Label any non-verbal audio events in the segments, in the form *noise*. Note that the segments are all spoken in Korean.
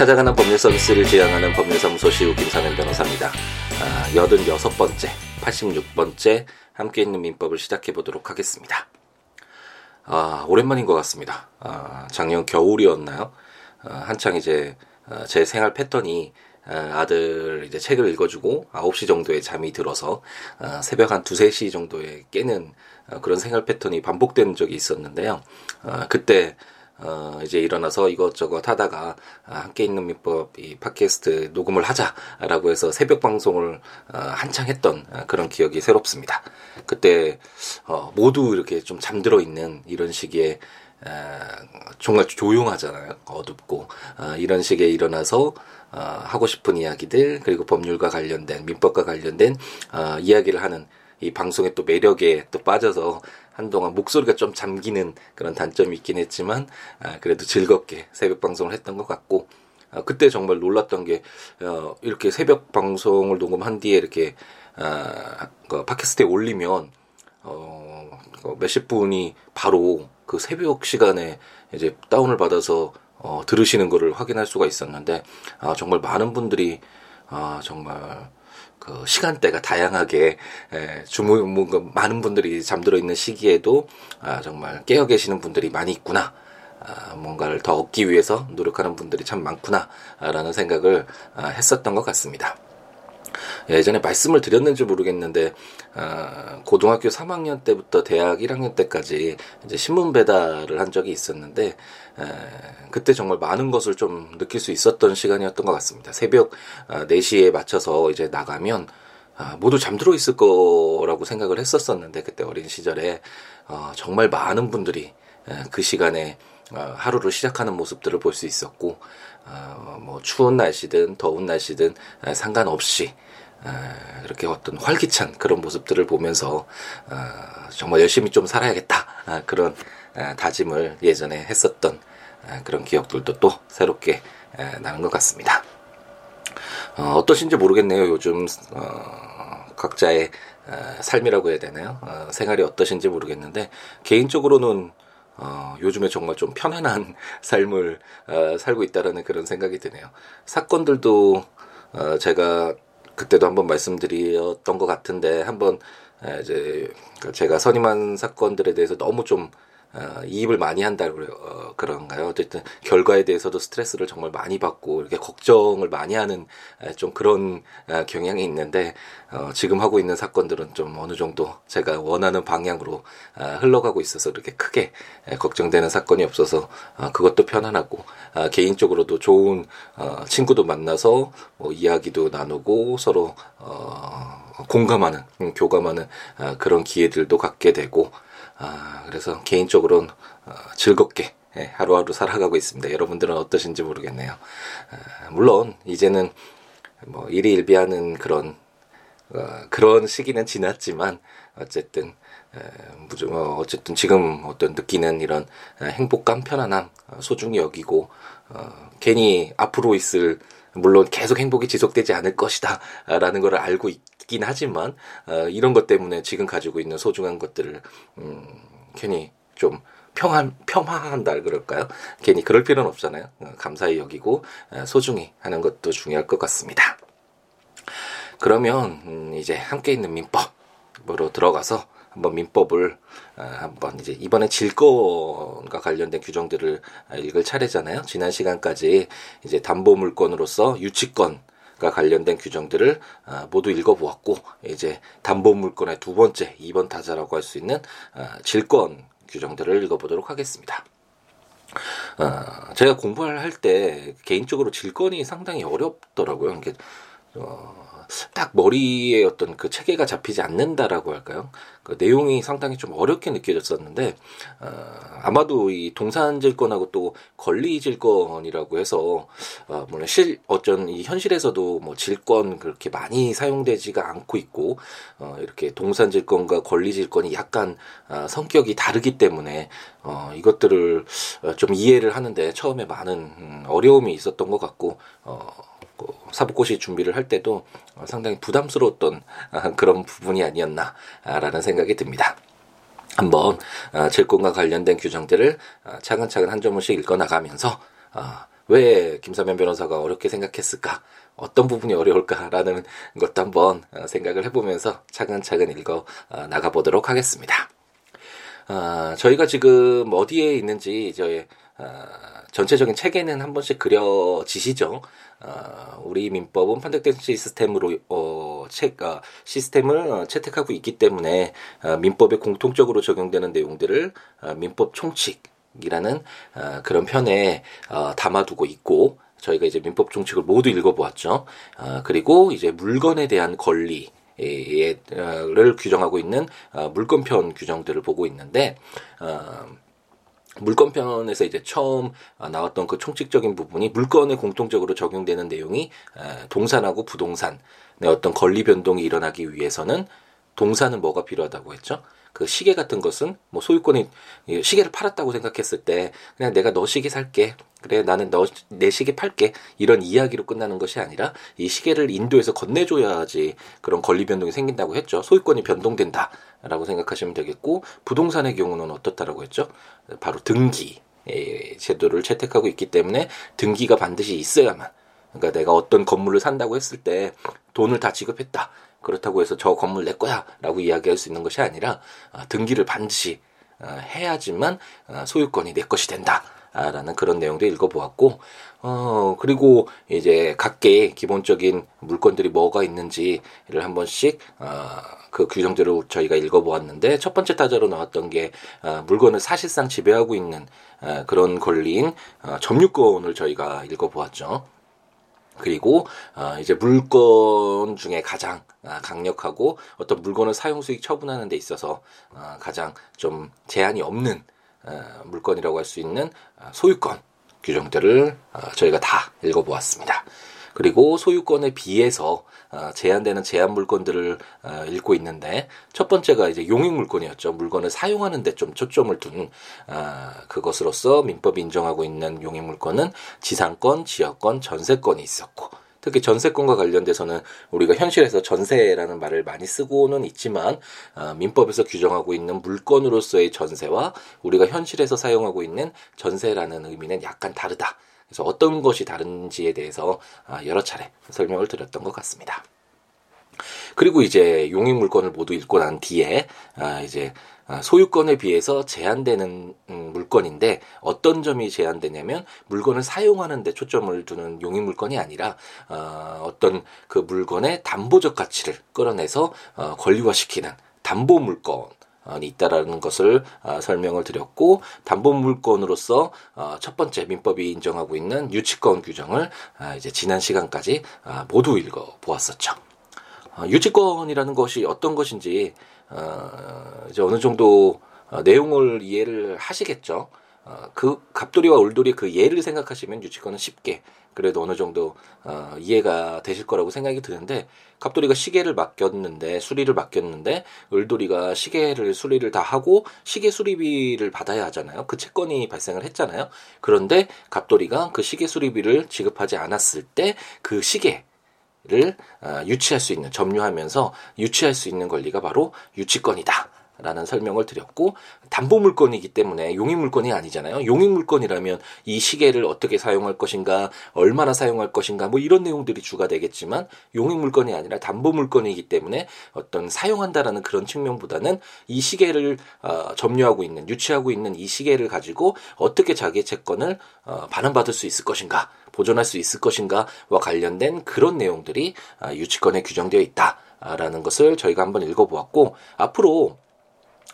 찾아가는 법률 서비스를 지향하는 법률사무소 시우 김사면 변호사입니다. 아, 86번째, 86번째 함께 있는 민법을 시작해 보도록 하겠습니다. 아, 오랜만인 것 같습니다. 아, 작년 겨울이었나요? 아, 한창 이제 아, 제 생활 패턴이 아, 아들 이제 책을 읽어주고 9시 정도에 잠이 들어서 아, 새벽 한 2, 3시 정도에 깨는 아, 그런 생활 패턴이 반복된 적이 있었는데요. 그때 어, 이제 일어나서 이것저것 하다가 아, 함께 있는 민법 이 팟캐스트 녹음을 하자라고 해서 새벽 방송을 어, 한창 했던 어, 그런 기억이 새롭습니다. 그때 어, 모두 이렇게 좀 잠들어 있는 이런 시기에 어, 정말 조용하잖아요. 어둡고 어, 이런 식에 일어나서 어, 하고 싶은 이야기들 그리고 법률과 관련된 민법과 관련된 어, 이야기를 하는 이 방송의 또 매력에 또 빠져서 한동안 목소리가 좀 잠기는 그런 단점이 있긴 했지만 아, 그래도 즐겁게 새벽 방송을 했던 것 같고 아, 그때 정말 놀랐던 게 어, 이렇게 새벽 방송을 녹음한 뒤에 이렇게 아, 그 팟캐스트에 올리면 어, 그 몇십 분이 바로 그 새벽 시간에 이제 다운을 받아서 어, 들으시는 거를 확인할 수가 있었는데 아, 정말 많은 분들이 아, 정말 그 시간대가 다양하게 에, 주무 뭔가 많은 분들이 잠들어 있는 시기에도 아, 정말 깨어 계시는 분들이 많이 있구나. 아, 뭔가를 더 얻기 위해서 노력하는 분들이 참 많구나라는 생각을 아, 했었던 것 같습니다. 예전에 말씀을 드렸는지 모르겠는데 어, 고등학교 3학년 때부터 대학 1학년 때까지 이제 신문 배달을 한 적이 있었는데 에, 그때 정말 많은 것을 좀 느낄 수 있었던 시간이었던 것 같습니다. 새벽 어, 4시에 맞춰서 이제 나가면 아, 모두 잠들어 있을 거라고 생각을 했었었는데 그때 어린 시절에 어, 정말 많은 분들이 에, 그 시간에 어, 하루를 시작하는 모습들을 볼 수 있었고 어, 뭐 추운 날씨든 더운 날씨든 에, 상관없이 이렇게 어떤 활기찬 그런 모습들을 보면서 어, 정말 열심히 좀 살아야겠다 아, 그런 다짐을 예전에 했었던 그런 기억들도 또 새롭게 나는 것 같습니다. 어, 어떠신지 모르겠네요. 요즘 어, 각자의 삶이라고 해야 되나요? 생활이 어떠신지 모르겠는데 개인적으로는 어, 요즘에 정말 좀 편안한 *laughs* 삶을 어, 살고 있다라는 그런 생각이 드네요. 사건들도 어, 제가 그때도 한번 말씀드렸던 것 같은데 한번 이제 그 제가 선임한 사건들에 대해서 너무 좀 어, 이입을 많이 한다 고 어, 그런가요? 어쨌든 결과에 대해서도 스트레스를 정말 많이 받고 이렇게 걱정을 많이 하는 에, 좀 그런 에, 경향이 있는데 어, 지금 하고 있는 사건들은 좀 어느 정도 제가 원하는 방향으로 아, 흘러가고 있어서 이렇게 크게 에, 걱정되는 사건이 없어서 아, 그것도 편안하고 아, 개인적으로도 좋은 어, 친구도 만나서 뭐 이야기도 나누고 서로 어, 공감하는 음, 교감하는 아, 그런 기회들도 갖게 되고 아, 그래서 개인적으로는 어, 즐겁게 예, 하루하루 살아가고 있습니다. 여러분들은 어떠신지 모르겠네요. 아, 물론 이제는 뭐 일희일비하는 그런 어, 그런 시기는 지났지만 어쨌든 에, 어, 어쨌든 지금 어떤 느끼는 이런 행복감, 편안함 어, 소중히 여기고 어, 괜히 앞으로 있을 물론 계속 행복이 지속되지 않을 것이다라는 걸 알고 있 긴 하지만 어, 이런 것 때문에 지금 가지고 있는 소중한 것들을 음, 괜히 좀 평안 평화한다 그럴까요? 괜히 그럴 필요는 없잖아요. 어, 감사히 여기고 어, 소중히 하는 것도 중요할 것 같습니다. 그러면 음, 이제 함께 있는 민법으로 들어가서 한번 민법을 아, 한번 이제 이번에 질권과 관련된 규정들을 읽을 차례잖아요. 지난 시간까지 이제 담보 물건으로서 유치권 과 관련된 규정들을 아, 모두 읽어보았고 이제 담보 물건의 두 번째, 2번 타자라고 할 수 있는 아, 질권 규정들을 읽어보도록 하겠습니다. 제가 공부를 할 때 개인적으로 질권이 상당히 어렵더라고요. 이게 어, 딱 머리에 어떤 그 체계가 잡히지 않는다라고 할까요? 그 내용이 상당히 좀 어렵게 느껴졌었는데 어, 아마도 이 동산질권하고 또 권리질권이라고 해서 어, 물론 실 어쩐 이 현실에서도 뭐 질권 그렇게 많이 사용되지가 않고 있고 어, 이렇게 동산질권과 권리질권이 약간 어, 성격이 다르기 때문에 어, 이것들을 어, 좀 이해를 하는데 처음에 많은 음, 어려움이 있었던 것 같고 어, 그 사법고시 준비를 할 때도 상당히 부담스러웠던 아, 그런 부분이 아니었나라는 생각이 듭니다. 한번 질권과 아, 관련된 규정들을 아, 차근차근 한 점씩 읽어 나가면서 왜 김사면 변호사가 어렵게 생각했을까? 어떤 부분이 어려울까라는 것도 한번 어, 생각을 해보면서 차근차근 읽어 어, 나가보도록 하겠습니다. 어, 저희가 지금 어디에 있는지 어, 전체적인 체계는 한 번씩 그려지시죠. 어, 우리 민법은 판택된 시스템으로 어, 책 어, 시스템을 어, 채택하고 있기 때문에 어, 민법에 공통적으로 적용되는 내용들을 어, 민법 총칙이라는 어, 그런 편에 어, 담아두고 있고 저희가 이제 민법 총칙을 모두 읽어보았죠. 어, 그리고 이제 물건에 대한 권리 를 규정하고 있는 어, 물권편 규정들을 보고 있는데 어, 물권편에서 이제 처음 나왔던 그 총칙적인 부분이 물건에 공통적으로 적용되는 내용이 동산하고 부동산의 어떤 권리 변동이 일어나기 위해서는 동산은 뭐가 필요하다고 했죠? 그 시계 같은 것은 뭐 소유권이 시계를 팔았다고 생각했을 때 그냥 내가 너 시계 살게 그래 나는 너 내 시계 팔게 이런 이야기로 끝나는 것이 아니라 이 시계를 인도에서 건네줘야지 그런 권리 변동이 생긴다고 했죠 소유권이 변동된다 라고 생각하시면 되겠고 부동산의 경우는 어떻다라고 했죠 바로 등기 제도를 채택하고 있기 때문에 등기가 반드시 있어야만 그러니까 내가 어떤 건물을 산다고 했을 때 돈을 다 지급했다 그렇다고 해서 저 건물 내 거야라고 이야기할 수 있는 것이 아니라 아, 등기를 반드시 아, 해야지만 아, 소유권이 내 것이 된다. 라는 그런 내용도 읽어보았고, 어, 그리고 이제 각계의 기본적인 물건들이 뭐가 있는지를 한 번씩, 어, 그 규정들을 저희가 읽어보았는데, 첫 번째 타자로 나왔던 게, 어, 물건을 사실상 지배하고 있는, 어, 그런 권리인, 어, 점유권을 저희가 읽어보았죠. 그리고 어, 이제 물건 중에 가장 아, 강력하고 어떤 물건을 사용 수익 처분하는 데 있어서 어, 가장 좀 제한이 없는 어, 물건이라고 할 수 있는 소유권 규정들을 저희가 다 읽어보았습니다. 그리고 소유권에 비해서 어, 제한되는 제한 물건들을 어, 읽고 있는데 첫 번째가 이제 용익 물건이었죠. 물건을 사용하는 데 좀 초점을 둔 어, 그것으로서 민법이 인정하고 있는 용익 물건은 지상권, 지역권, 전세권이 있었고 특히 전세권과 관련돼서는 우리가 현실에서 전세라는 말을 많이 쓰고는 있지만 어, 민법에서 규정하고 있는 물건으로서의 전세와 우리가 현실에서 사용하고 있는 전세라는 의미는 약간 다르다. 그래서 어떤 것이 다른지에 대해서 아, 여러 차례 설명을 드렸던 것 같습니다. 그리고 이제 용익 물건을 모두 읽고 난 뒤에 아, 이제 아, 소유권에 비해서 제한되는 음, 물건인데 어떤 점이 제한되냐면 물건을 사용하는 데 초점을 두는 용익 물건이 아니라 어떤 그 물건의 담보적 가치를 끌어내서 어, 권리화시키는 담보 물건 있다라는 것을 아, 설명을 드렸고 담보 물건으로서 어, 첫 번째 민법이 인정하고 있는 유치권 규정을 아, 이제 지난 시간까지 아, 모두 읽어 보았었죠. 어, 유치권이라는 것이 어떤 것인지 어, 이제 어느 정도 내용을 이해를 하시겠죠. 그 갑돌이와 울돌이 그 예를 생각하시면 유치권은 쉽게 그래도 어느 정도 어, 이해가 되실 거라고 생각이 드는데 갑돌이가 시계를 맡겼는데 수리를 맡겼는데 을돌이가 시계를 수리를 다 하고 시계 수리비를 받아야 하잖아요. 그 채권이 발생을 했잖아요. 그런데 갑돌이가 그 시계 수리비를 지급하지 않았을 때 그 시계 를 어, 유치할 수 있는 점유하면서 유치할 수 있는 권리가 바로 유치권이다. 라는 설명을 드렸고 담보 물건이기 때문에 용익 물건이 아니잖아요. 용익 물건이라면 이 시계를 어떻게 사용할 것인가, 얼마나 사용할 것인가, 뭐 이런 내용들이 주가 되겠지만 용익 물건이 아니라 담보 물건이기 때문에 어떤 사용한다라는 그런 측면보다는 이 시계를 어, 점유하고 있는, 유치하고 있는 이 시계를 가지고 어떻게 자기의 채권을 어, 반환받을 수 있을 것인가, 보존할 수 있을 것인가와 관련된 그런 내용들이 어, 유치권에 규정되어 있다라는 것을 저희가 한번 읽어보았고 앞으로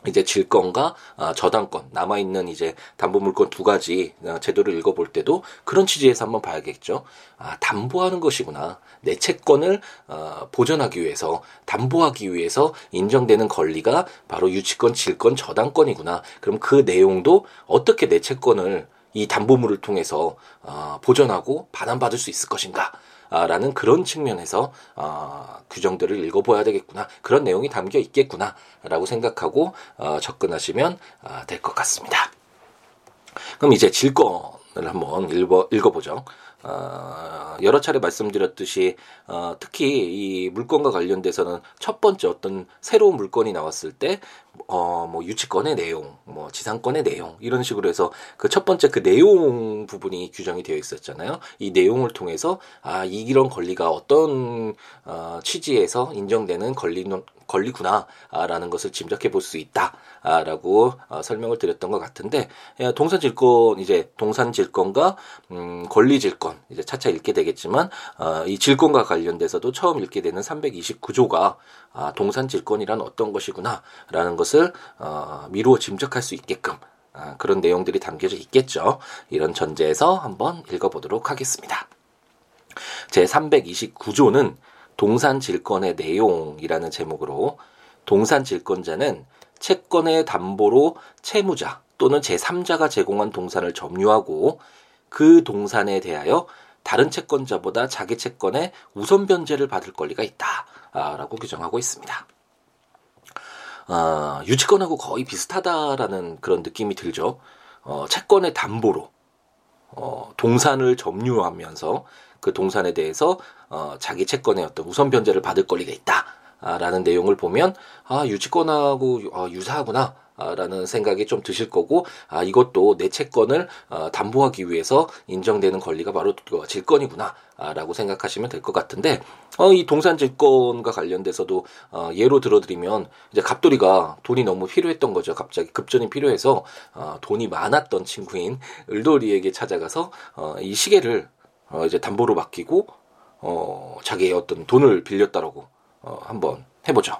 이제 질권과 어, 저당권 남아 있는 이제 담보 물건 두 가지 어, 제도를 읽어볼 때도 그런 취지에서 한번 봐야겠죠. 아, 담보하는 것이구나. 내 채권을 어, 보전하기 위해서 담보하기 위해서 인정되는 권리가 바로 유치권, 질권, 저당권이구나. 그럼 그 내용도 어떻게 내 채권을 이 담보물을 통해서 어, 보전하고 반환받을 수 있을 것인가? 라는 그런 측면에서 어, 규정들을 읽어봐야 되겠구나 그런 내용이 담겨 있겠구나라고 생각하고 어, 접근하시면 어, 될것 같습니다. 그럼 이제 질권을 한번 읽어, 읽어보죠. 어, 여러 차례 말씀드렸듯이 어, 특히 이 물건과 관련돼서는 첫 번째 어떤 새로운 물건이 나왔을 때 어, 뭐, 유치권의 내용, 뭐, 지상권의 내용, 이런 식으로 해서 그 첫 번째 그 내용 부분이 규정이 되어 있었잖아요. 이 내용을 통해서, 아, 이런 권리가 어떤, 어, 취지에서 인정되는 권리, 권리구나 라는 것을 짐작해 볼 수 있다 라고 어, 설명을 드렸던 것 같은데 예, 동산 질권 이제 동산 질권과 음, 권리 질권 이제 차차 읽게 되겠지만 어, 이 질권과 관련돼서도 처음 읽게 되는 329조가 아, 동산 질권이란 어떤 것이구나라는 것을 어, 미루어 짐작할 수 있게끔 아, 그런 내용들이 담겨져 있겠죠. 이런 전제에서 한번 읽어보도록 하겠습니다. 제 329조는 동산 질권의 내용이라는 제목으로 동산 질권자는 채권의 담보로 채무자 또는 제3자가 제공한 동산을 점유하고 그 동산에 대하여 다른 채권자보다 자기 채권에 우선 변제를 받을 권리가 있다라고 규정하고 있습니다. 어, 유치권하고 거의 비슷하다라는 그런 느낌이 들죠. 어, 채권의 담보로 어, 동산을 점유하면서 그 동산에 대해서 어, 자기 채권의 어떤 우선 변제를 받을 권리가 있다라는 내용을 보면 아 유치권하고 어, 유사하구나. 라는 생각이 좀 드실 거고 아 이것도 내 채권을 어, 담보하기 위해서 인정되는 권리가 바로 그 질권이구나 라고 생각하시면 될 것 같은데 어, 이 동산 질권과 관련돼서도 어, 예로 들어드리면 이제 갑돌이가 돈이 너무 필요했던 거죠 갑자기 급전이 필요해서 어, 돈이 많았던 친구인 을돌이에게 찾아가서 어, 이 시계를 어, 이제 담보로 맡기고 어, 자기의 어떤 돈을 빌렸다라고 어, 한번 해보죠.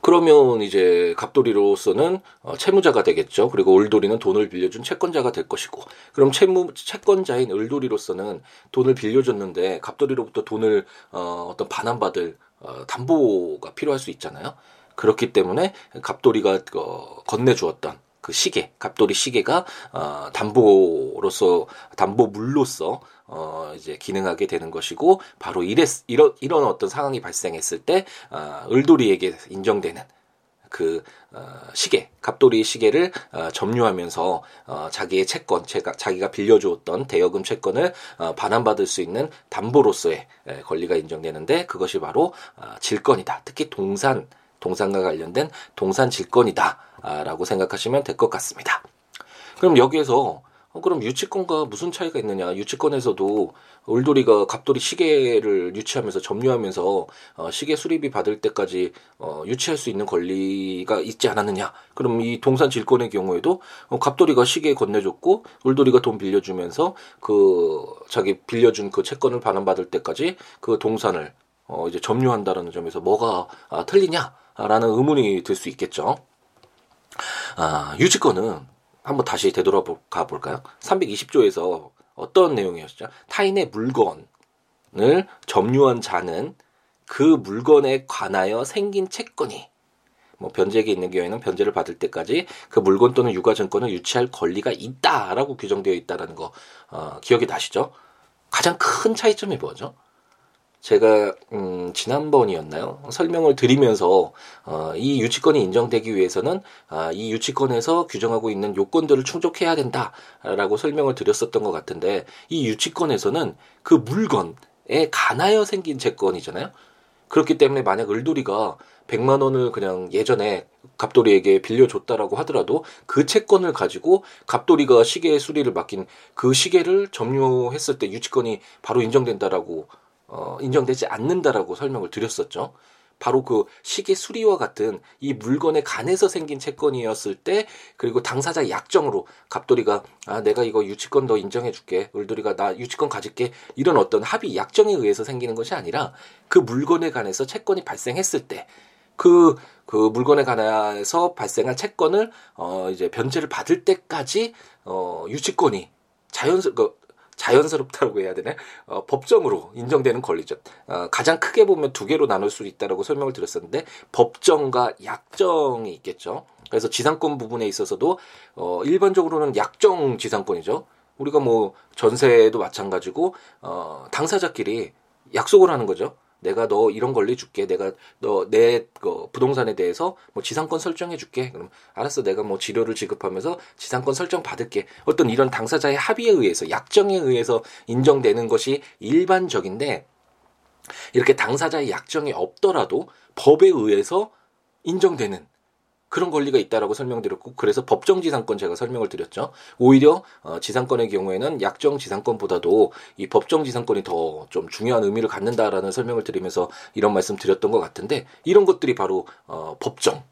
그러면 이제 갑돌이로서는 어, 채무자가 되겠죠. 그리고 을돌이는 돈을 빌려준 채권자가 될 것이고, 그럼 채무 채권자인 을돌이로서는 돈을 빌려줬는데 갑돌이로부터 돈을 어, 어떤 반환받을 어, 담보가 필요할 수 있잖아요. 그렇기 때문에 갑돌이가 어, 건네주었던 그 시계, 갑돌이 시계가 어, 담보로서 담보물로서 어, 이제 기능하게 되는 것이고 바로 이랬 이런 이런 어떤 상황이 발생했을 때 어, 을돌이에게 인정되는 그 어, 시계, 갑돌이 시계를 어, 점유하면서 어, 자기의 채권, 제가 자기가 빌려주었던 대여금 채권을 어, 반환받을 수 있는 담보로서의 에, 권리가 인정되는데 그것이 바로 어, 질권이다. 특히 동산 동산과 관련된 동산 질권이다라고 생각하시면 될 것 같습니다. 그럼 여기에서 어, 그럼 유치권과 무슨 차이가 있느냐? 유치권에서도 울돌이가 갑돌이 시계를 유치하면서 점유하면서 어, 시계 수리비 받을 때까지 어, 유치할 수 있는 권리가 있지 않았느냐? 그럼 이 동산 질권의 경우에도 어, 갑돌이가 시계 건네줬고 울돌이가 돈 빌려주면서 그 자기 빌려준 그 채권을 반환받을 때까지 그 동산을 어, 이제 점유한다라는 점에서 뭐가 아, 틀리냐라는 의문이 들 수 있겠죠. 아, 유치권은 한번 다시 되돌아가 볼까요? 320조에서 어떤 내용이었죠? 타인의 물건을 점유한 자는 그 물건에 관하여 생긴 채권이 뭐 변제액이 있는 경우에는 변제를 받을 때까지 그 물건 또는 유가 증권을 유치할 권리가 있다라고 규정되어 있다라는 거 어, 기억이 나시죠? 가장 큰 차이점이 뭐죠? 제가 음, 지난번이었나요? 설명을 드리면서 어, 이 유치권이 인정되기 위해서는 아, 이 유치권에서 규정하고 있는 요건들을 충족해야 된다라고 설명을 드렸었던 것 같은데 이 유치권에서는 그 물건에 관하여 생긴 채권이잖아요. 그렇기 때문에 만약 을돌이가 100만 원을 그냥 예전에 갑돌이에게 빌려줬다라고 하더라도 그 채권을 가지고 갑돌이가 시계 수리를 맡긴 그 시계를 점유했을 때 유치권이 바로 인정된다라고 어, 인정되지 않는다라고 설명을 드렸었죠. 바로 그 시계 수리와 같은 이 물건에 간해서 생긴 채권이었을 때 그리고 당사자 약정으로 갑돌이가 아 내가 이거 유치권 너 인정해 줄게 을돌이가 나 유치권 가질게 이런 어떤 합의 약정에 의해서 생기는 것이 아니라 그 물건에 관해서 채권이 발생했을 때 그, 그 물건에 관해서 발생한 채권을, 어, 이제 변제를 받을 때까지, 어, 유치권이 자연스, 그, 자연스럽다고 해야 되나? 어, 법정으로 인정되는 권리죠. 어, 가장 크게 보면 두 개로 나눌 수 있다라고 설명을 드렸었는데 법정과 약정이 있겠죠. 그래서 지상권 부분에 있어서도 어, 일반적으로는 약정 지상권이죠. 우리가 뭐 전세도 마찬가지고 어, 당사자끼리 약속을 하는 거죠. 내가 너 이런 권리 줄게. 내가 너내 그 부동산에 대해서 뭐 지상권 설정해 줄게. 그럼 알았어. 내가 뭐 지료를 지급하면서 지상권 설정 받을게. 어떤 이런 당사자의 합의에 의해서 약정에 의해서 인정되는 것이 일반적인데 이렇게 당사자의 약정이 없더라도 법에 의해서 인정되는 그런 권리가 있다라고 설명드렸고 그래서 법정 지상권 제가 설명을 드렸죠. 오히려 어, 지상권의 경우에는 약정 지상권보다도 이 법정 지상권이 더 좀 중요한 의미를 갖는다라는 설명을 드리면서 이런 말씀 드렸던 것 같은데 이런 것들이 바로 어, 법정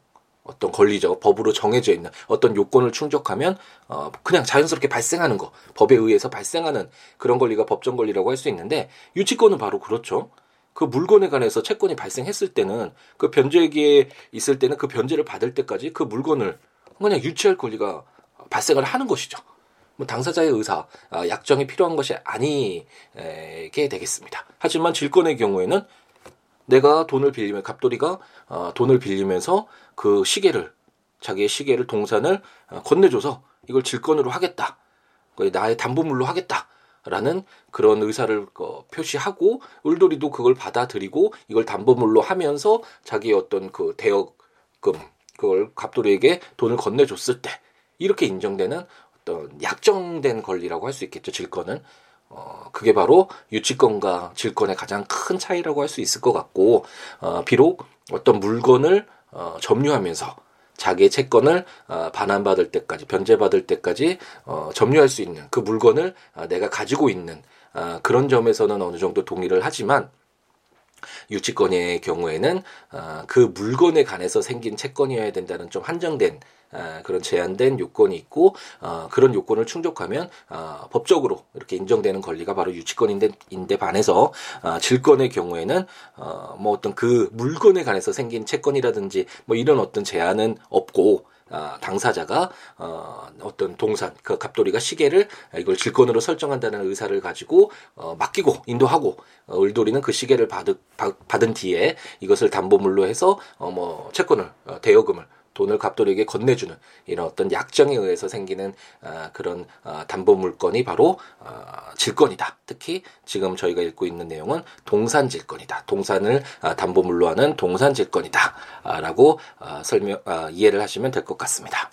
어떤 권리적 법으로 정해져 있는 어떤 요건을 충족하면 어 그냥 자연스럽게 발생하는 거 법에 의해서 발생하는 그런 권리가 법정 권리라고 할 수 있는데 유치권은 바로 그렇죠. 그 물건에 관해서 채권이 발생했을 때는 그 변제기에 있을 때는 그 변제를 받을 때까지 그 물건을 그냥 유치할 권리가 발생을 하는 것이죠. 뭐 당사자의 의사, 아, 약정이 필요한 것이 아니게 되겠습니다. 하지만 질권의 경우에는 내가 돈을 빌리면 갑돌이가 어, 돈을 빌리면서 그 시계를 자기의 시계를 동산을 어, 건네줘서 이걸 질권으로 하겠다. 나의 담보물로 하겠다. 라는 그런 의사를 어, 표시하고 울돌이도 그걸 받아들이고 이걸 담보물로 하면서 자기의 어떤 그 대여금 그걸 갑돌이에게 돈을 건네줬을 때 이렇게 인정되는 어떤 약정된 권리라고 할 수 있겠죠 질권은. 어, 그게 바로 유치권과 질권의 가장 큰 차이라고 할 수 있을 것 같고 어, 비록 어떤 물건을 어, 점유하면서 자기의 채권을 어, 반환받을 때까지 변제받을 때까지 어, 점유할 수 있는 그 물건을 어, 내가 가지고 있는 어, 그런 점에서는 어느 정도 동의를 하지만 유치권의 경우에는 어, 그 물건에 관해서 생긴 채권이어야 된다는 좀 한정된 어, 그런 제한된 요건이 있고 어, 그런 요건을 충족하면 어, 법적으로 이렇게 인정되는 권리가 바로 유치권인데 인데 반해서 어, 질권의 경우에는 어, 뭐 어떤 그 물건에 관해서 생긴 채권이라든지 뭐 이런 어떤 제한은 없고 어, 당사자가 어, 어떤 동산 그 갑돌이가 시계를 이걸 질권으로 설정한다는 의사를 가지고 어, 맡기고 인도하고 어, 을돌이는 그 시계를 받, 받은 뒤에 이것을 담보물로 해서 어, 뭐 채권을 어, 대여금을 돈을 갑돌이에게 건네주는 이런 어떤 약정에 의해서 생기는 아, 그런 아, 담보 물건이 바로 아, 질권이다. 특히 지금 저희가 읽고 있는 내용은 동산 질권이다. 동산을 아, 담보물로 하는 동산 질권이다라고 아, 설명 아, 이해를 하시면 될 것 같습니다.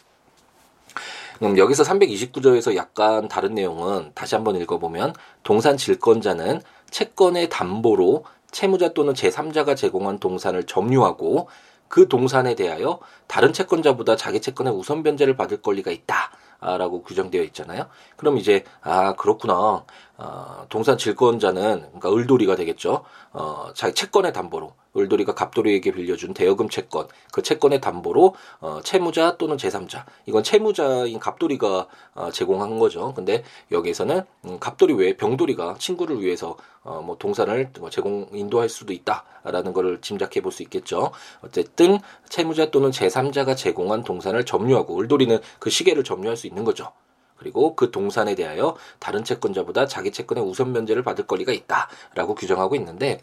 그럼 여기서 329조에서 약간 다른 내용은 다시 한번 읽어보면 동산 질권자는 채권의 담보로 채무자 또는 제3자가 제공한 동산을 점유하고 그 동산에 대하여 다른 채권자보다 자기 채권의 우선 변제를 받을 권리가 있다. 라고 규정되어 있잖아요. 그럼 이제 아 그렇구나. 어, 동산 질권자는 그러니까 을돌이가 되겠죠. 어, 자기 채권의 담보로 을돌이가 갑돌이에게 빌려준 대여금 채권 그 채권의 담보로 어, 채무자 또는 제3자 이건 채무자인 갑돌이가 어, 제공한 거죠. 근데 여기에서는 음, 갑돌이 외에 병돌이가 친구를 위해서 어, 뭐 동산을 뭐 제공 인도할 수도 있다라는 것을 짐작해 볼 수 있겠죠. 어쨌든 채무자 또는 제3자가 제공한 동산을 점유하고 을돌이는 그 시계를 점유할 수 있는 거죠. 그리고 그 동산에 대하여 다른 채권자보다 자기 채권의 우선 면제를 받을 권리가 있다라고 규정하고 있는데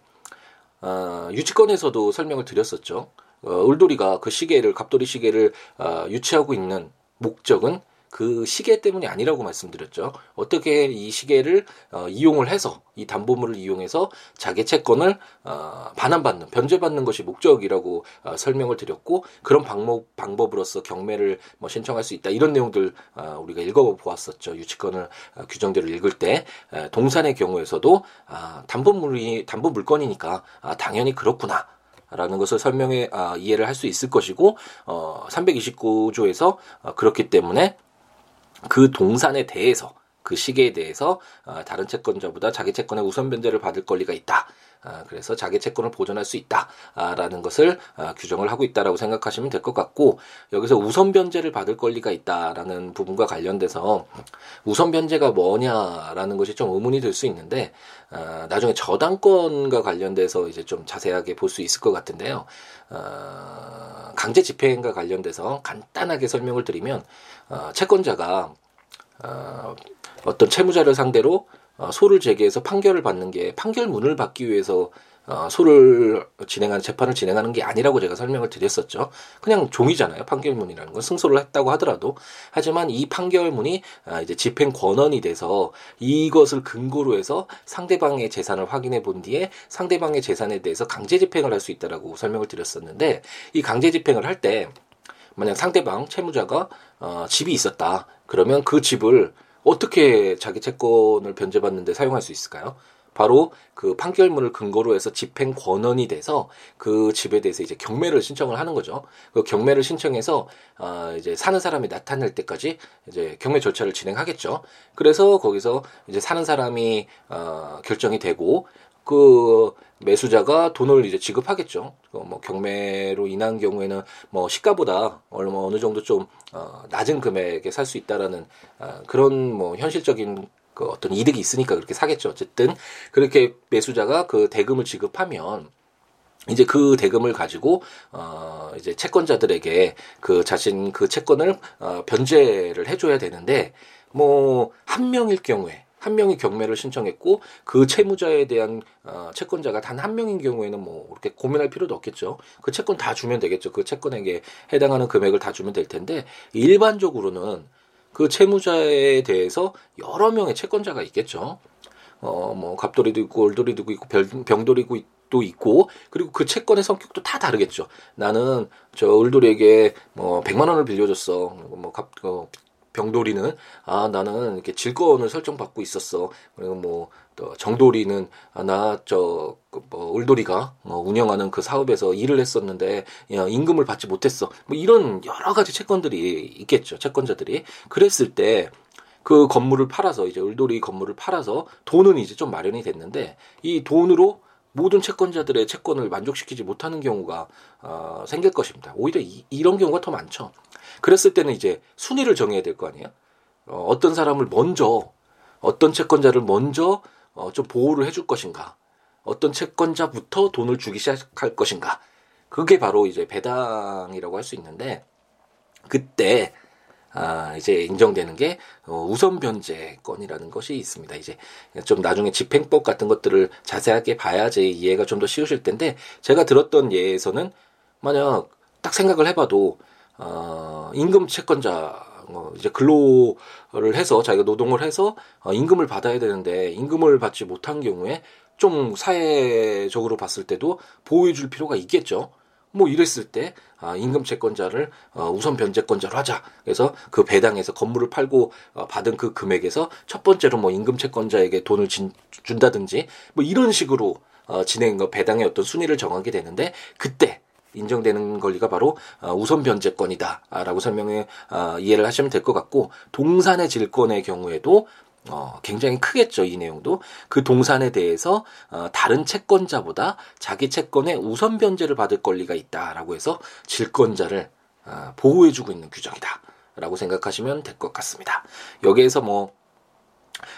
어, 유치권에서도 설명을 드렸었죠. 어, 을돌이가 그 시계를 갑돌이 시계를 어, 유치하고 있는 목적은 그 시계 때문이 아니라고 말씀드렸죠. 어떻게 이 시계를 어, 이용을 해서 이 담보물을 이용해서 자기 채권을 어, 반환받는 변제받는 것이 목적이라고 어, 설명을 드렸고 그런 방법 방법으로서 경매를 뭐 신청할 수 있다 이런 내용들 어, 우리가 읽어보았었죠. 유치권을 어, 규정대로 읽을 때 에, 동산의 경우에서도 아, 담보물이 담보 물건이니까 아, 당연히 그렇구나. 라는 것을 설명해 아, 이해를 할 수 있을 것이고 어 329조에서 어, 그렇기 때문에 그 동산에 대해서 그 시계에 대해서 어, 다른 채권자보다 자기 채권의 우선 변제를 받을 권리가 있다. 어, 그래서 자기 채권을 보존할 수 있다라는 것을 어, 규정을 하고 있다라고 생각하시면 될 것 같고 여기서 우선 변제를 받을 권리가 있다라는 부분과 관련돼서 우선 변제가 뭐냐라는 것이 좀 의문이 될수 있는데 나중에 저당권과 관련돼서 이제 좀 자세하게 볼 수 있을 것 같은데요. 강제 집행과 관련돼서 간단하게 설명을 드리면 채권자가 어떤 채무자를 상대로 어, 소를 제기해서 판결을 받는 게 판결문을 받기 위해서 어, 소를 진행하는 재판을 진행하는 게 아니라고 제가 설명을 드렸었죠. 그냥 종이잖아요. 판결문이라는 건 승소를 했다고 하더라도 하지만 이 판결문이 아, 이제 집행 권한이 돼서 이것을 근거로 해서 상대방의 재산을 확인해 본 뒤에 상대방의 재산에 대해서 강제 집행을 할 수 있다라고 설명을 드렸었는데 이 강제 집행을 할 때 만약 상대방 채무자가 어, 집이 있었다. 그러면 그 집을 어떻게 자기 채권을 변제받는데 사용할 수 있을까요? 바로 그 판결문을 근거로 해서 집행 권한이 돼서 그 집에 대해서 이제 경매를 신청을 하는 거죠. 그 경매를 신청해서 아 이제 사는 사람이 나타날 때까지 이제 경매 절차를 진행하겠죠. 그래서 거기서 이제 사는 사람이 어 결정이 되고 그 매수자가 돈을 이제 지급하겠죠. 뭐 경매로 인한 경우에는 뭐 시가보다 어느 정도 좀 어, 낮은 금액에 살 수 있다라는 어, 그런 뭐 현실적인 그 어떤 이득이 있으니까 그렇게 사겠죠. 어쨌든 그렇게 매수자가 그 대금을 지급하면 이제 그 대금을 가지고 어 이제 채권자들에게 그 자신 그 채권을 어 변제를 해줘야 되는데 뭐 한 명일 경우에 한 명이 경매를 신청했고 그 채무자에 대한 어, 채권자가 단 한 명인 경우에는 뭐 그렇게 고민할 필요도 없겠죠. 그 채권 다 주면 되겠죠. 그 채권에게 해당하는 금액을 다 주면 될 텐데 일반적으로는 그 채무자에 대해서 여러 명의 채권자가 있겠죠. 어, 뭐, 갑돌이도 있고, 얼돌이도 있고, 병돌이도 있고, 그리고 그 채권의 성격도 다 다르겠죠. 나는 저 을돌이에게 뭐, 100만 원을 빌려줬어. 뭐, 갑, 어, 병돌이는 아 나는 이렇게 질권을 설정받고 있었어. 그리고 뭐 또 정돌이는 아 나 저뭐 그 을돌이가 뭐 운영하는 그 사업에서 일을 했었는데 야, 임금을 받지 못했어. 뭐 이런 여러 가지 채권들이 있겠죠. 채권자들이 그랬을 때. 그 건물을 팔아서 이제 을돌이 건물을 팔아서 돈은 이제 좀 마련이 됐는데 이 돈으로 모든 채권자들의 채권을 만족시키지 못하는 경우가 어, 생길 것입니다. 오히려 이, 이런 경우가 더 많죠. 그랬을 때는 이제 순위를 정해야 될 거 아니에요. 어, 어떤 사람을 먼저 어떤 채권자를 먼저 어, 좀 보호를 해줄 것인가, 어떤 채권자부터 돈을 주기 시작할 것인가. 그게 바로 이제 배당이라고 할 수 있는데 그때 아, 이제 인정되는 게 어, 우선 변제권이라는 것이 있습니다. 이제 좀 나중에 집행법 같은 것들을 자세하게 봐야지 이해가 좀 더 쉬우실 텐데 제가 들었던 예에서는 만약 딱 생각을 해봐도 어, 임금 채권자 어, 이제 근로를 해서 자기가 노동을 해서 어, 임금을 받아야 되는데 임금을 받지 못한 경우에 좀 사회적으로 봤을 때도 보호해 줄 필요가 있겠죠. 뭐 이랬을 때 아, 임금 채권자를 어, 우선 변제권자로 하자. 그래서 그 배당에서 건물을 팔고 어, 받은 그 금액에서 첫 번째로 뭐 임금 채권자에게 돈을 진, 준다든지 뭐 이런 식으로 어, 진행 거 배당의 어떤 순위를 정하게 되는데 그때 인정되는 권리가 바로 어, 우선 변제권이다라고 설명해 어, 이해를 하시면 될 것 같고 동산의 질권의 경우에도 어, 굉장히 크겠죠, 이 내용도. 그 동산에 대해서, 어, 다른 채권자보다 자기 채권의 우선 변제를 받을 권리가 있다라고 해서 질권자를, 어, 보호해주고 있는 규정이다. 라고 생각하시면 될 것 같습니다. 여기에서 뭐,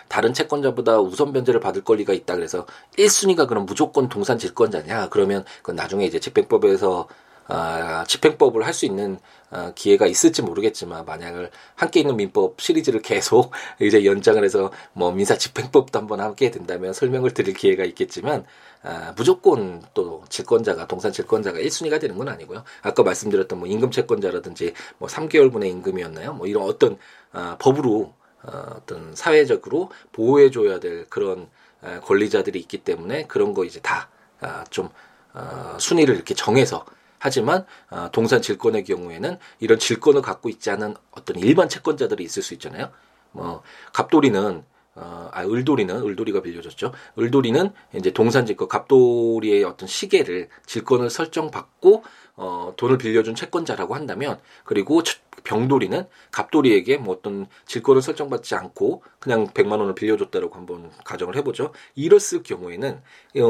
다른 채권자보다 우선 변제를 받을 권리가 있다 그래서 1순위가 그럼 무조건 동산 질권자냐 그러면 그건 나중에 이제 집행법에서 아, 집행법을 할 수 있는 아, 기회가 있을지 모르겠지만 만약을 함께 있는 민법 시리즈를 계속 *laughs* 이제 연장을 해서 뭐 민사 집행법도 한번 함께 된다면 설명을 드릴 기회가 있겠지만 아, 무조건 또 질권자가 동산 질권자가 1순위가 되는 건 아니고요. 아까 말씀드렸던 뭐 임금 채권자라든지 뭐 3개월분의 임금이었나요? 뭐 이런 어떤 아, 법으로 어, 어떤 사회적으로 보호해 줘야 될 그런 아, 권리자들이 있기 때문에 그런 거 이제 다좀 아, 어, 순위를 이렇게 정해서 하지만 어, 동산 질권의 경우에는 이런 질권을 갖고 있지 않은 어떤 일반 채권자들이 있을 수 있잖아요. 뭐 갑돌이는 어, 아, 을돌이는, 을돌이가 빌려줬죠. 을돌이는 이제 동산질권, 갑돌이의 어떤 시계를, 질권을 설정받고, 어, 돈을 빌려준 채권자라고 한다면, 그리고 병돌이는 갑돌이에게 뭐 어떤 질권을 설정받지 않고 그냥 100만 원을 빌려줬다라고 한번 가정을 해보죠. 이랬을 경우에는,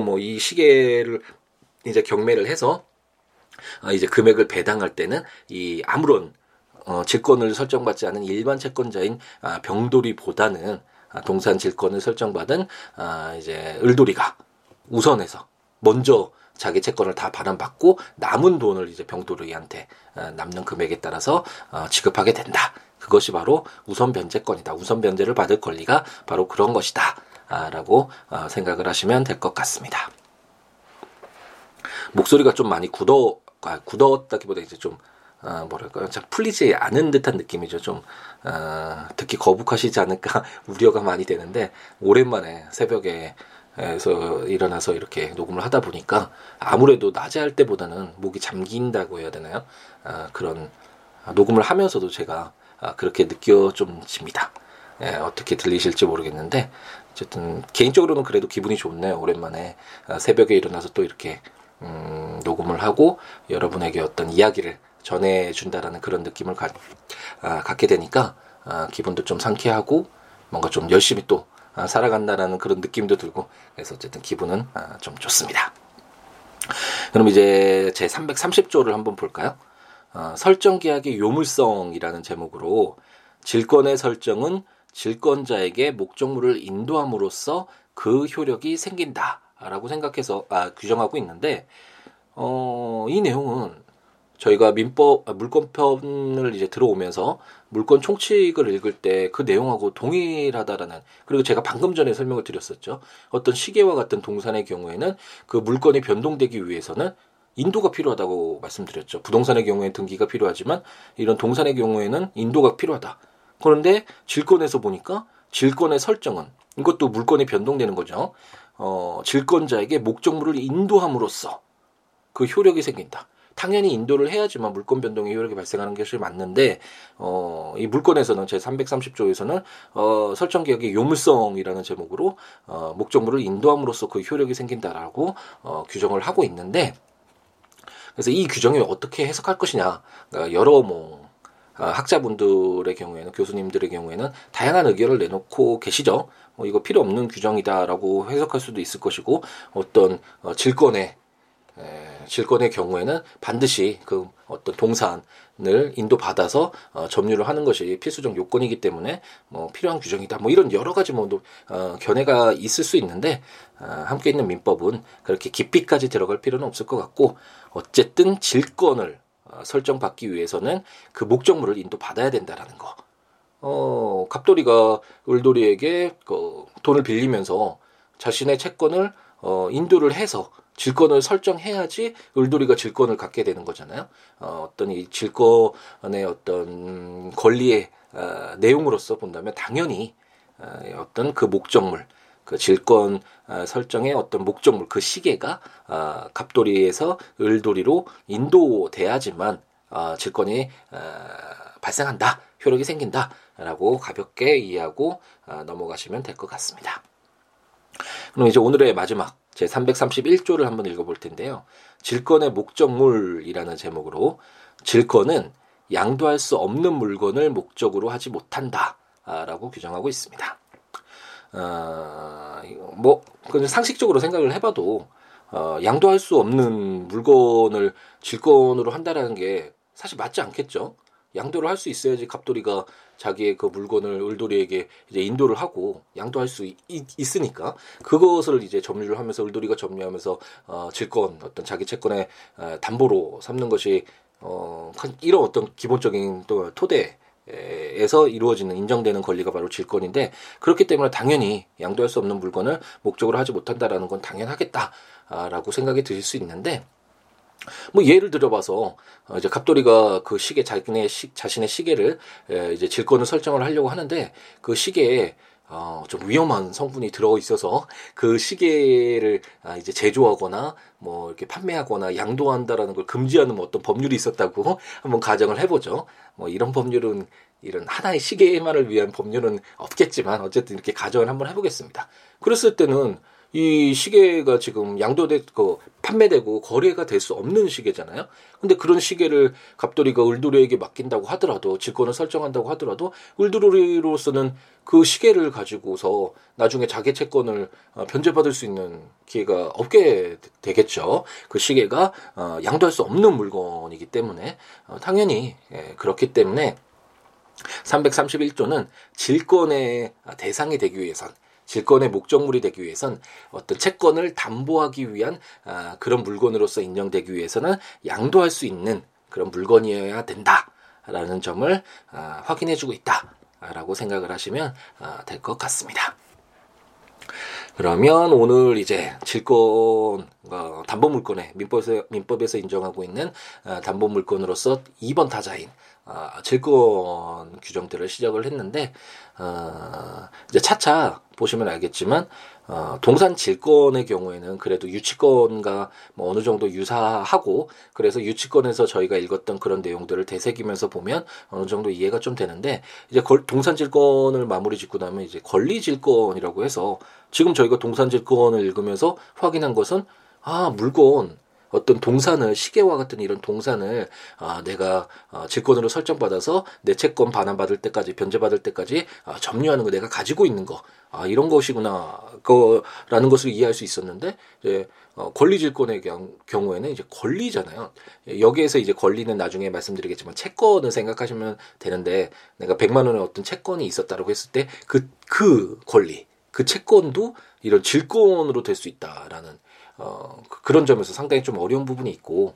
뭐 이 시계를 이제 경매를 해서, 아, 이제 금액을 배당할 때는 이 아무런 어, 질권을 설정받지 않은 일반 채권자인 아, 병돌이보다는 아, 동산 질권을 설정받은 아, 이제 을돌이가 우선해서 먼저 자기 채권을 다 반환받고 남은 돈을 이제 병돌이한테 아, 남는 금액에 따라서 지급하게 된다. 그것이 바로 우선 변제권이다. 우선 변제를 받을 권리가 바로 그런 것이다. 라고 생각을 하시면 될 것 같습니다. 목소리가 좀 많이 굳어, 굳었다기보다 이제 좀 어, 뭐랄까요, 잘 풀리지 않은 듯한 느낌이죠. 좀 어, 듣기 거북하시지 않을까 *laughs* 우려가 많이 되는데 오랜만에 새벽에 에서 일어나서 이렇게 녹음을 하다 보니까 아무래도 낮에 할 때보다는 목이 잠긴다고 해야 되나요? 아, 그런 녹음을 하면서도 제가 아, 그렇게 느껴 좀 집니다. 예, 어떻게 들리실지 모르겠는데 어쨌든 개인적으로는 그래도 기분이 좋네요. 오랜만에 아, 새벽에 일어나서 또 이렇게 음, 녹음을 하고 여러분에게 어떤 이야기를 전해준다라는 그런 느낌을 가, 아, 갖게 되니까 아, 기분도 좀 상쾌하고 뭔가 좀 열심히 또 아, 살아간다라는 그런 느낌도 들고 그래서 어쨌든 기분은 아, 좀 좋습니다. 그럼 이제 제 330조를 한번 볼까요? 어, 설정 계약의 요물성이라는 제목으로 질권의 설정은 질권자에게 목적물을 인도함으로써 그 효력이 생긴다라고 생각해서 아, 규정하고 있는데 어, 이 내용은 저희가 민법 아, 물권편을 이제 들어오면서 물권 총칙을 읽을 때 그 내용하고 동일하다라는 그리고 제가 방금 전에 설명을 드렸었죠. 어떤 시계와 같은 동산의 경우에는 그 물건이 변동되기 위해서는 인도가 필요하다고 말씀드렸죠. 부동산의 경우에는 등기가 필요하지만 이런 동산의 경우에는 인도가 필요하다. 그런데 질권에서 보니까 질권의 설정은 이것도 물건이 변동되는 거죠. 어, 질권자에게 목적물을 인도함으로써 그 효력이 생긴다. 당연히 인도를 해야지만 물권 변동의 효력이 발생하는 것이 맞는데 어, 이 물권에서는 제 330조에서는 어, 설정 계약의 요물성이라는 제목으로 어, 목적물을 인도함으로써 그 효력이 생긴다라고 어, 규정을 하고 있는데 그래서 이 규정을 어떻게 해석할 것이냐 그러니까 여러 뭐 어, 학자분들의 경우에는 교수님들의 경우에는 다양한 의견을 내놓고 계시죠. 뭐 이거 필요 없는 규정이다라고 해석할 수도 있을 것이고 어떤 어, 질권의 에, 질권의 경우에는 반드시 그 어떤 동산을 인도받아서 어, 점유를 하는 것이 필수적 요건이기 때문에 뭐 필요한 규정이다. 뭐 이런 여러 가지 뭐 어, 견해가 있을 수 있는데 어, 함께 있는 민법은 그렇게 깊이까지 들어갈 필요는 없을 것 같고 어쨌든 질권을 어, 설정받기 위해서는 그 목적물을 인도받아야 된다라는 거. 어, 갑돌이가 을돌이에게 그 돈을 빌리면서 자신의 채권을 어, 인도를 해서 질권을 설정해야지 을돌이가 질권을 갖게 되는 거잖아요. 어, 어떤 이 질권의 어떤 권리의 어, 내용으로서 본다면 당연히 어, 어떤 그 목적물, 그 질권 어, 설정의 어떤 목적물, 그 시계가 어, 갑돌이에서 을돌이로 인도돼야지만 어, 질권이 어, 발생한다, 효력이 생긴다라고 가볍게 이해하고 어, 넘어가시면 될 것 같습니다. 그럼 이제 오늘의 마지막 제 331조를 한번 읽어볼 텐데요. 질권의 목적물이라는 제목으로 질권은 양도할 수 없는 물건을 목적으로 하지 못한다라고 규정하고 있습니다. 어, 뭐 상식적으로 생각을 해봐도 어, 양도할 수 없는 물건을 질권으로 한다라는 게 사실 맞지 않겠죠. 양도를 할 수 있어야지 갑돌이가 자기의 그 물건을 을돌이에게 이제 인도를 하고 양도할 수 있, 있으니까 그것을 이제 점유를 하면서 을돌이가 점유하면서 어 질권 어떤 자기 채권의 어, 담보로 삼는 것이 어 이런 어떤 기본적인 또 토대 에서 이루어지는 인정되는 권리가 바로 질권인데 그렇기 때문에 당연히 양도할 수 없는 물건을 목적으로 하지 못한다라는 건 당연하겠다라고 생각이 드실 수 있는데 뭐 예를 들어봐서 어, 이제 갑돌이가 그 시계 자기네 시, 자신의 시계를 에, 이제 질권을 설정을 하려고 하는데 그 시계에 어, 좀 위험한 성분이 들어 있어서 그 시계를 아, 이제 제조하거나 뭐 이렇게 판매하거나 양도한다라는 걸 금지하는 뭐 어떤 법률이 있었다고 한번 가정을 해보죠. 뭐 이런 법률은 이런 하나의 시계만을 위한 법률은 없겠지만 어쨌든 이렇게 가정을 한번 해보겠습니다. 그랬을 때는 이 시계가 지금 양도되고 판매되고 거래가 될 수 없는 시계잖아요. 근데 그런 시계를 갑돌이가 을돌이에게 맡긴다고 하더라도 질권을 설정한다고 하더라도 을돌이로서는 그 시계를 가지고서 나중에 자기 채권을 어, 변제받을 수 있는 기회가 없게 되겠죠. 그 시계가 어, 양도할 수 없는 물건이기 때문에 어, 당연히 예, 그렇기 때문에 331조는 질권의 대상이 되기 위해선 질권의 목적물이 되기 위해선 어떤 채권을 담보하기 위한 아, 그런 물건으로서 인정되기 위해서는 양도할 수 있는 그런 물건이어야 된다라는 점을 아, 확인해주고 있다라고 생각을 하시면 아, 될 것 같습니다. 그러면 오늘 이제 질권 어, 담보물권에 민법에서 민법에서 인정하고 있는 어, 담보물권으로서 2번 타자인 어, 질권 규정들을 시작을 했는데 어, 이제 차차 보시면 알겠지만 어, 동산 질권의 경우에는 그래도 유치권과 뭐 어느 정도 유사하고 그래서 유치권에서 저희가 읽었던 그런 내용들을 되새기면서 보면 어느 정도 이해가 좀 되는데 이제 걸, 동산 질권을 마무리 짓고 나면 이제 권리 질권이라고 해서 지금 저희가 동산 질권을 읽으면서 확인한 것은 아 물건 어떤 동산을 시계와 같은 이런 동산을 아 내가 아, 질권으로 설정받아서 내 채권 반환받을 때까지 변제받을 때까지 아, 점유하는 거 내가 가지고 있는 거 아, 이런 것이구나 거라는 것을 이해할 수 있었는데 이제 어, 권리 질권의 경우에는 이제 권리잖아요. 여기에서 이제 권리는 나중에 말씀드리겠지만 채권을 생각하시면 되는데 내가 100만 원의 어떤 채권이 있었다라고 했을 때 그그 그 권리 그 채권도 이런 질권으로 될 수 있다라는 어, 그, 그런 점에서 상당히 좀 어려운 부분이 있고,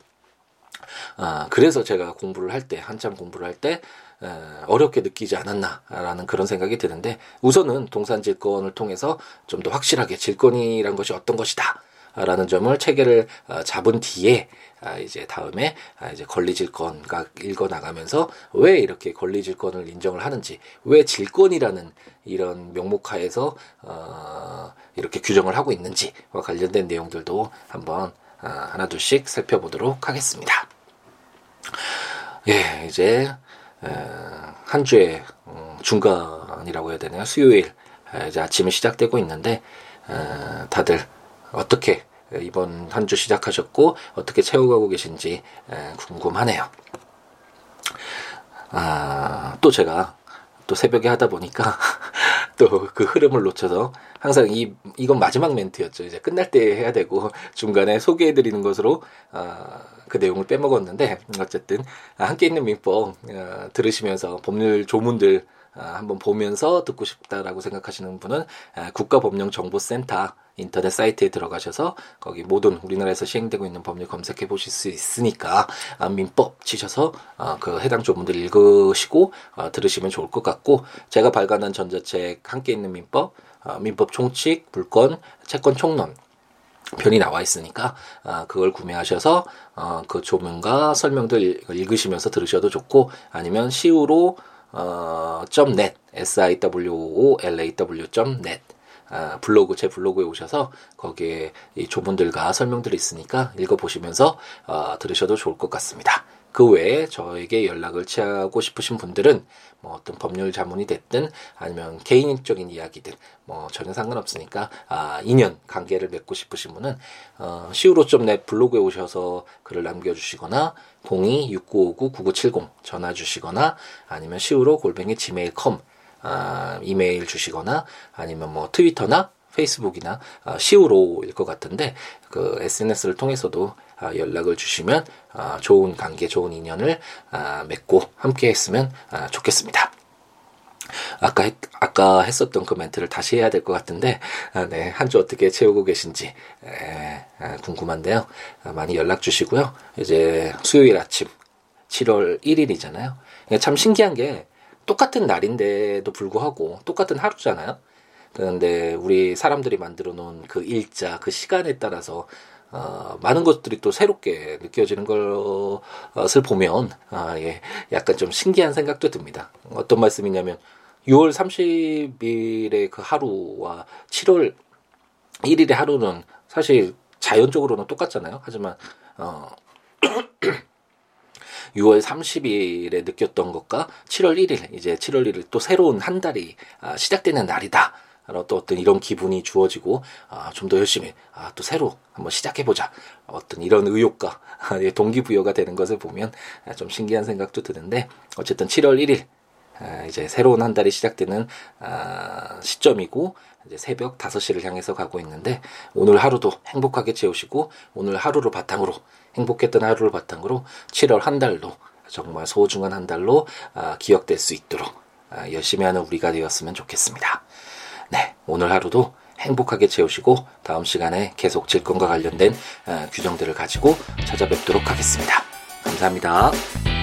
아, 그래서 제가 공부를 할 때, 한참 공부를 할 때, 에, 어렵게 느끼지 않았나라는 그런 생각이 드는데, 우선은 동산 질권을 통해서 좀 더 확실하게 질권이란 것이 어떤 것이다. 라는 점을 체계를 어, 잡은 뒤에 아, 이제 다음에 아, 이제 권리질권과 읽어 나가면서 왜 이렇게 권리질권을 인정을 하는지 왜 질권이라는 이런 명목하에서 어 이렇게 규정을 하고 있는지와 관련된 내용들도 한번 아, 하나 둘씩 살펴보도록 하겠습니다. 예, 이제 한 주의 음, 중간이라고 해야 되나요? 수요일 이제 아침이 시작되고 있는데 다들 어떻게 이번 한 주 시작하셨고 어떻게 채워가고 계신지 궁금하네요. 아, 또 제가 또 새벽에 하다 보니까 *laughs* 또 그 흐름을 놓쳐서 항상 이 이건 마지막 멘트였죠. 이제 끝날 때 해야 되고 중간에 소개해 드리는 것으로 아, 그 내용을 빼먹었는데 어쨌든 함께 있는 민법 어, 들으시면서 법률 조문들 아, 한번 보면서 듣고 싶다라고 생각하시는 분은 아, 국가법령정보센터 인터넷 사이트에 들어가셔서 거기 모든 우리나라에서 시행되고 있는 법률 검색해 보실 수 있으니까 아, 민법 치셔서 그 해당 조문들 읽으시고 들으시면 좋을 것 같고 제가 발간한 전자책 함께 있는 민법 민법 총칙 물권 채권 총론 편이 나와 있으니까 아, 그걸 구매하셔서 어, 그 조문과 설명들 읽으시면서 들으셔도 좋고 아니면 시우로 어, .net, siwoolaw.net 아, 블로그 제 블로그에 오셔서 거기에 이 조문들과 설명들이 있으니까 읽어보시면서 어, 들으셔도 좋을 것 같습니다. 그 외에 저에게 연락을 취하고 싶으신 분들은 뭐 어떤 법률 자문이 됐든 아니면 개인적인 이야기들 뭐 전혀 상관없으니까 아 인연 관계를 맺고 싶으신 분은 어 시우로.net 블로그에 오셔서 글을 남겨주시거나 026959-9970 전화 주시거나 아니면 시우로 골뱅이 gmail.com 아, 이메일 주시거나 아니면 뭐 트위터나 페이스북이나 아, 시우로일 것 같은데 그 SNS를 통해서도 아, 연락을 주시면 아, 좋은 관계, 좋은 인연을 아, 맺고 함께 했으면 아, 좋겠습니다. 아까 했, 아까 했었던 그 멘트를 다시 해야 될 것 같은데 아, 네, 한 주 어떻게 채우고 계신지 에, 아, 궁금한데요. 아, 많이 연락 주시고요. 이제 수요일 아침 7월 1일이잖아요. 참 신기한 게 똑같은 날인데도 불구하고 똑같은 하루잖아요. 그런데 우리 사람들이 만들어 놓은 그 일자, 그 시간에 따라서 어, 많은 것들이 또 새롭게 느껴지는 것을 보면 아, 예, 약간 좀 신기한 생각도 듭니다. 어떤 말씀이냐면 6월 30일의 그 하루와 7월 1일의 하루는 사실 자연적으로는 똑같잖아요. 하지만 어 *clears throat* 6월 30일에 느꼈던 것과 7월 1일 이제 7월 1일 또 새로운 한 달이 아, 시작되는 날이다. 또 어떤 이런 기분이 주어지고 아, 좀 더 열심히 아, 또 새로 한번 시작해보자 어떤 이런 의욕과 *laughs* 동기부여가 되는 것을 보면 좀 신기한 생각도 드는데 어쨌든 7월 1일 아, 이제 새로운 한 달이 시작되는 아, 시점이고 이제 새벽 5시를 향해서 가고 있는데 오늘 하루도 행복하게 채우시고 오늘 하루를 바탕으로 행복했던 하루를 바탕으로 7월 한 달도 정말 소중한 한 달로 아, 기억될 수 있도록 열심히 하는 우리가 되었으면 좋겠습니다. 네, 오늘 하루도 행복하게 채우시고 다음 시간에 계속 질권과 관련된 규정들을 가지고 찾아뵙도록 하겠습니다. 감사합니다.